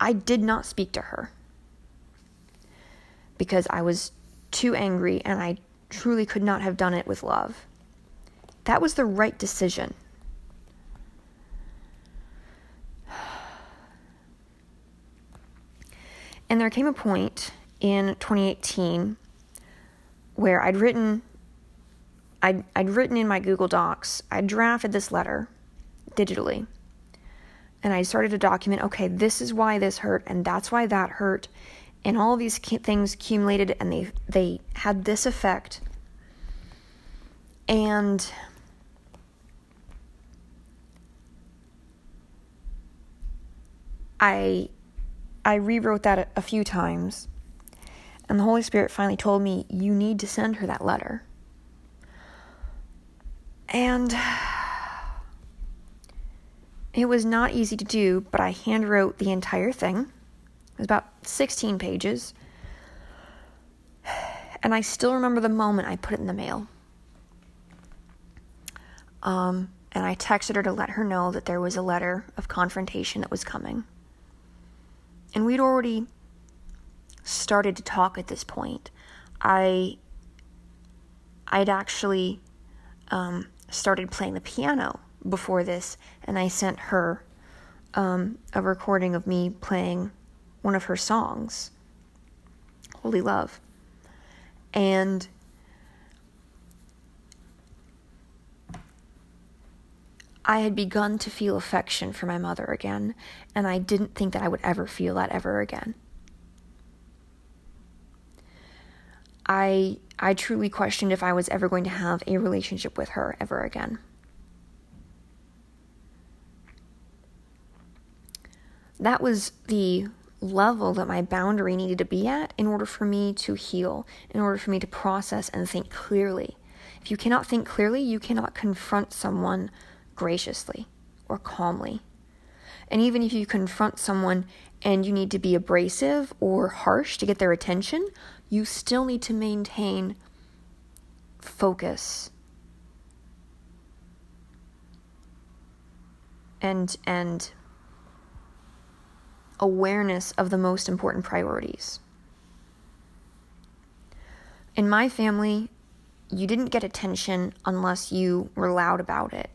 I did not speak to her because I was too angry and I truly could not have done it with love. That was the right decision. And there came a point in 2018 where I'd written I'd, I'd written in my Google Docs, I drafted this letter digitally. And I started to document, okay, this is why this hurt, and that's why that hurt, and all these things accumulated, and they they had this effect. And I I rewrote that a, a few times. And the Holy Spirit finally told me, You need to send her that letter. And it was not easy to do, but I handwrote the entire thing. It was about 16 pages. And I still remember the moment I put it in the mail. Um, and I texted her to let her know that there was a letter of confrontation that was coming. And we'd already started to talk at this point. I I'd actually um, started playing the piano before this, and I sent her um, a recording of me playing one of her songs, Holy Love. And I had begun to feel affection for my mother again, and I didn't think that I would ever feel that ever again. I I truly questioned if I was ever going to have a relationship with her ever again. That was the level that my boundary needed to be at in order for me to heal, in order for me to process and think clearly. If you cannot think clearly, you cannot confront someone graciously or calmly. And even if you confront someone and you need to be abrasive or harsh to get their attention, you still need to maintain focus and and awareness of the most important priorities. In my family, you didn't get attention unless you were loud about it.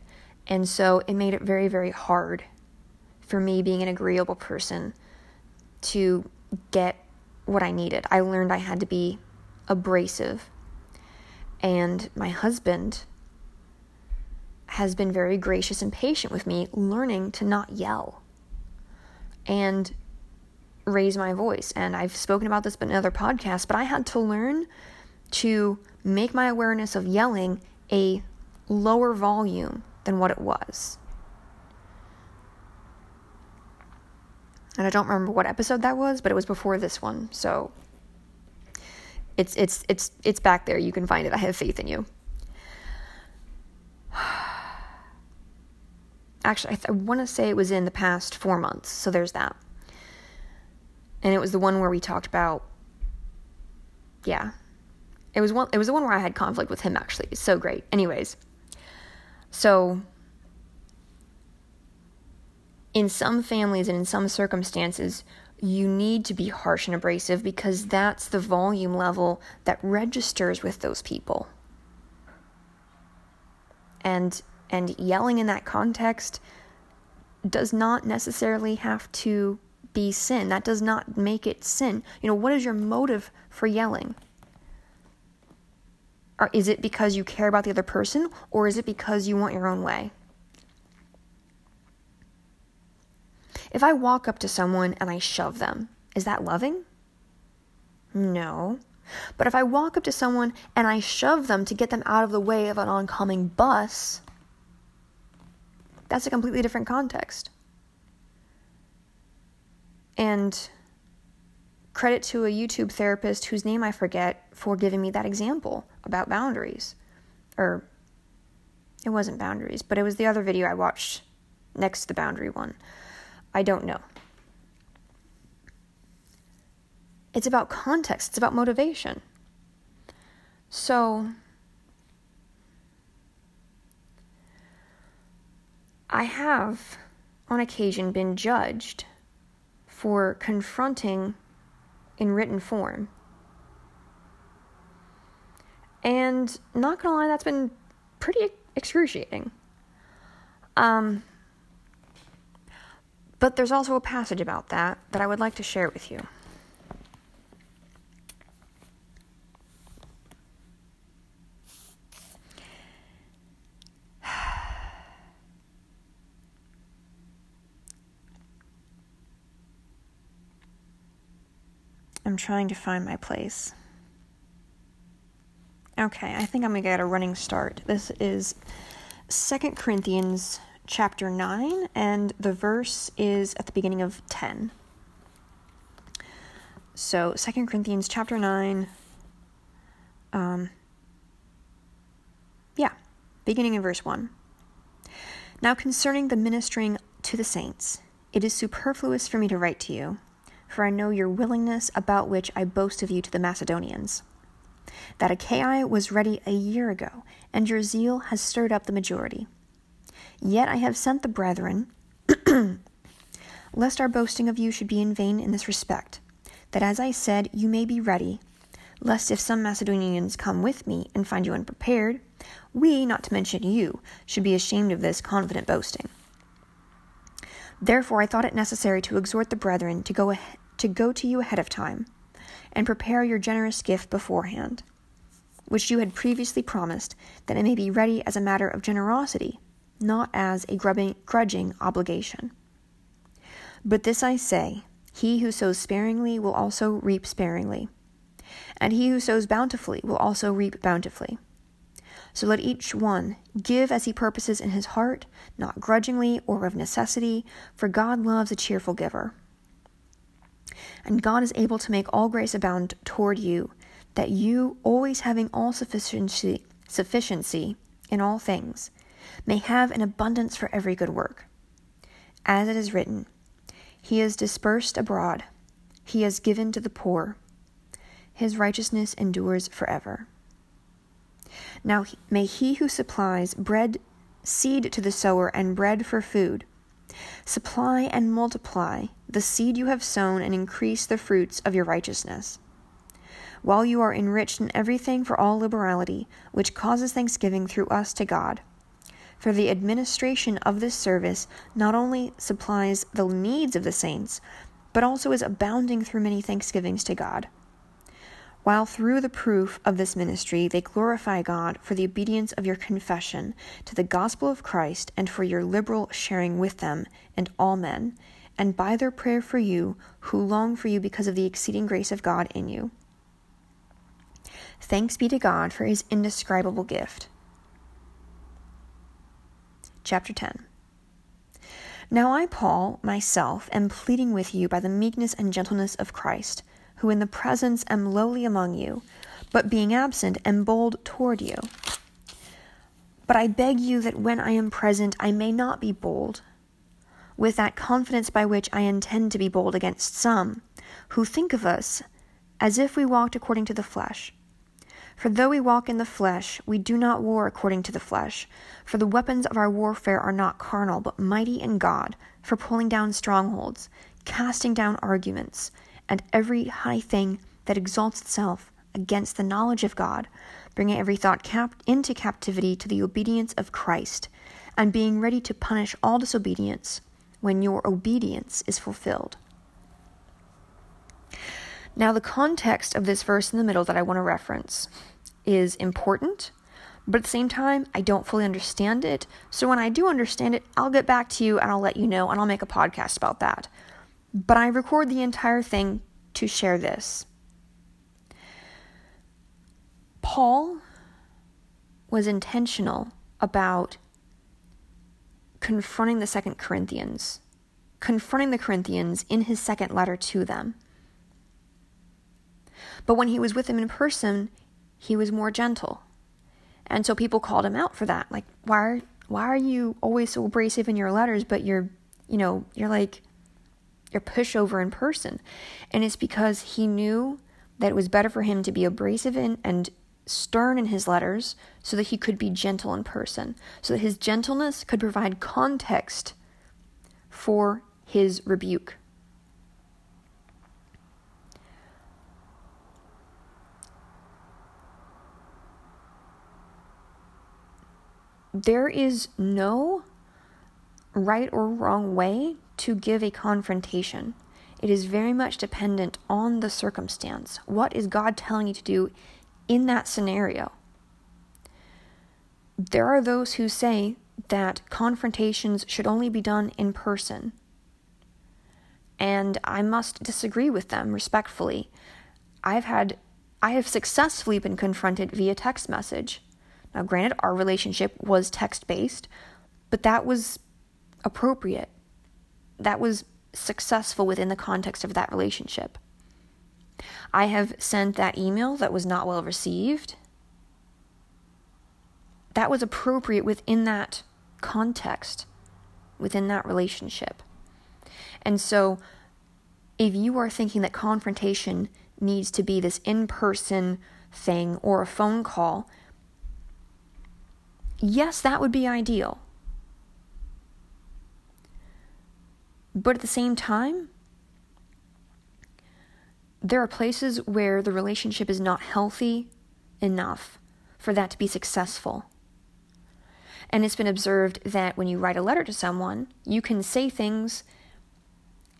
And so it made it very, very hard for me, being an agreeable person, to get what I needed. I learned I had to be abrasive. And my husband has been very gracious and patient with me, learning to not yell and raise my voice. And I've spoken about this in other podcasts, but I had to learn to make my awareness of yelling a lower volume than what it was. And I don't remember what episode that was, but it was before this one. So it's it's it's it's back there. You can find it. I have faith in you. Actually, I, th- I want to say it was in the past four months. So there's that. And it was the one where we talked about. Yeah, it was one. It was the one where I had conflict with him. Actually, so great. Anyways, so, in some families and in some circumstances, you need to be harsh and abrasive because that's the volume level that registers with those people. And and yelling in that context does not necessarily have to be sin. That does not make it sin. You know, what is your motive for yelling? Or is it because you care about the other person, or is it because you want your own way? If I walk up to someone and I shove them, is that loving? No. But if I walk up to someone and I shove them to get them out of the way of an oncoming bus, that's a completely different context. And credit to a YouTube therapist whose name I forget for giving me that example about boundaries. Or it wasn't boundaries, but it was the other video I watched next to the boundary one. I don't know. It's about context, it's about motivation. So, I have on occasion been judged for confronting in written form. And not gonna lie, that's been pretty excruciating. Um, but there's also a passage about that that I would like to share with you. I'm trying to find my place. Okay, I think I'm going to get a running start. This is Second Corinthians chapter 9 and the verse is at the beginning of 10. So, Second Corinthians chapter 9 um yeah, beginning in verse 1. Now concerning the ministering to the saints, it is superfluous for me to write to you for I know your willingness, about which I boast of you to the Macedonians. That Achaia was ready a year ago, and your zeal has stirred up the majority. Yet I have sent the brethren, lest our boasting of you should be in vain in this respect, that as I said, you may be ready, lest if some Macedonians come with me and find you unprepared, we, not to mention you, should be ashamed of this confident boasting. Therefore, I thought it necessary to exhort the brethren to go, to go to you ahead of time, and prepare your generous gift beforehand, which you had previously promised, that it may be ready as a matter of generosity, not as a grudging obligation. But this I say he who sows sparingly will also reap sparingly, and he who sows bountifully will also reap bountifully. So let each one give as he purposes in his heart, not grudgingly or of necessity, for God loves a cheerful giver. And God is able to make all grace abound toward you, that you, always having all sufficiency, sufficiency in all things, may have an abundance for every good work. As it is written, He is dispersed abroad, He has given to the poor, His righteousness endures forever. Now may he who supplies bread, seed to the sower, and bread for food, supply and multiply the seed you have sown and increase the fruits of your righteousness. While you are enriched in everything for all liberality, which causes thanksgiving through us to God. For the administration of this service not only supplies the needs of the saints, but also is abounding through many thanksgivings to God while through the proof of this ministry they glorify God for the obedience of your confession to the gospel of Christ and for your liberal sharing with them and all men, and by their prayer for you who long for you because of the exceeding grace of God in you. Thanks be to God for his indescribable gift. Chapter 10 Now I, Paul, myself, am pleading with you by the meekness and gentleness of Christ who in the presence am lowly among you, but being absent am bold toward you. But I beg you that when I am present I may not be bold, with that confidence by which I intend to be bold against some, who think of us as if we walked according to the flesh. For though we walk in the flesh, we do not war according to the flesh. For the weapons of our warfare are not carnal, but mighty in God, for pulling down strongholds, casting down arguments and every high thing that exalts itself against the knowledge of God, bringing every thought cap- into captivity to the obedience of Christ, and being ready to punish all disobedience when your obedience is fulfilled. Now, the context of this verse in the middle that I want to reference is important, but at the same time, I don't fully understand it. So when I do understand it, I'll get back to you and I'll let you know and I'll make a podcast about that. But I record the entire thing to share this. Paul was intentional about confronting the second Corinthians, confronting the Corinthians in his second letter to them. But when he was with them in person, he was more gentle. And so people called him out for that. Like, why are, why are you always so abrasive in your letters, but you're, you know, you're like, you're pushover in person? And it's because he knew that it was better for him to be abrasive in, and stern in his letters so that he could be gentle in person, so that his gentleness could provide context for his rebuke. There is no right or wrong way to give a confrontation. It is very much dependent on the circumstance. What is God telling you to do in that scenario. There are those who say that confrontations should only be done in person. And I must disagree with them respectfully. I've had I have successfully been confronted via text message. Now granted our relationship was text-based, but that was appropriate. That was successful within the context of that relationship. I have sent that email that was not well received. That was appropriate within that context, within that relationship. And so, if you are thinking that confrontation needs to be this in person thing or a phone call, yes, that would be ideal. But at the same time, there are places where the relationship is not healthy enough for that to be successful. And it's been observed that when you write a letter to someone, you can say things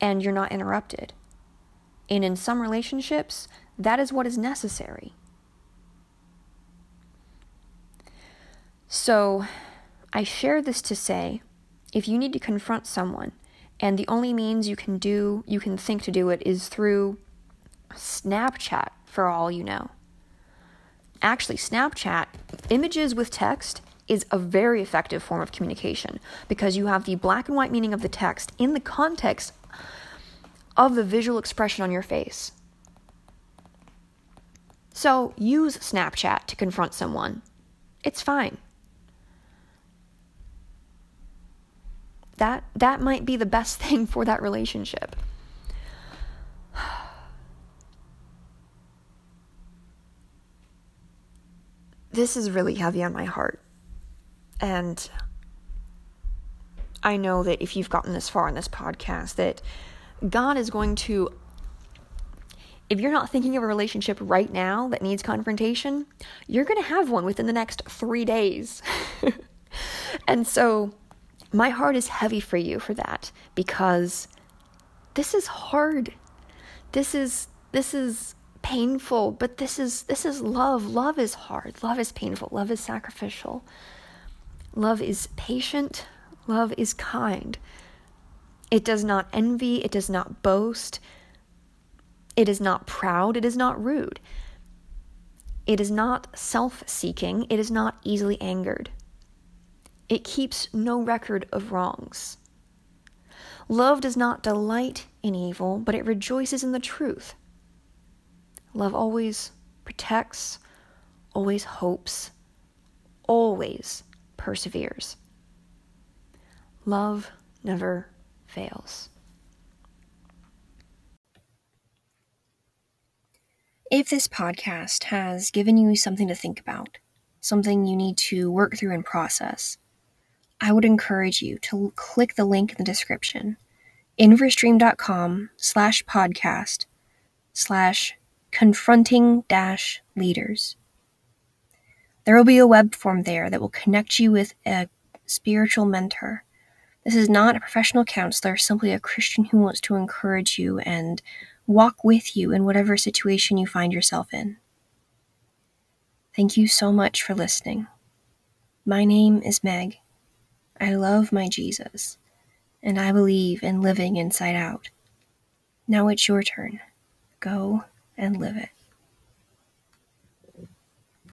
and you're not interrupted. And in some relationships, that is what is necessary. So, I share this to say if you need to confront someone, and the only means you can do, you can think to do it is through Snapchat, for all you know. Actually, Snapchat, images with text, is a very effective form of communication because you have the black and white meaning of the text in the context of the visual expression on your face. So use Snapchat to confront someone. It's fine. That that might be the best thing for that relationship. this is really heavy on my heart. And I know that if you've gotten this far in this podcast, that God is going to, if you're not thinking of a relationship right now that needs confrontation, you're going to have one within the next three days. and so my heart is heavy for you for that because this is hard. This is, this is painful, but this is this is love. Love is hard. Love is painful. Love is sacrificial. Love is patient. Love is kind. It does not envy, it does not boast. It is not proud, it is not rude. It is not self-seeking, it is not easily angered. It keeps no record of wrongs. Love does not delight in evil, but it rejoices in the truth. Love always protects, always hopes, always perseveres. Love never fails. If this podcast has given you something to think about, something you need to work through and process, I would encourage you to click the link in the description, inverstream.com slash podcast slash confronting dash leaders. There will be a web form there that will connect you with a spiritual mentor. This is not a professional counselor, simply a Christian who wants to encourage you and walk with you in whatever situation you find yourself in. Thank you so much for listening. My name is Meg. I love my Jesus, and I believe in living inside out. Now it's your turn. Go and live it.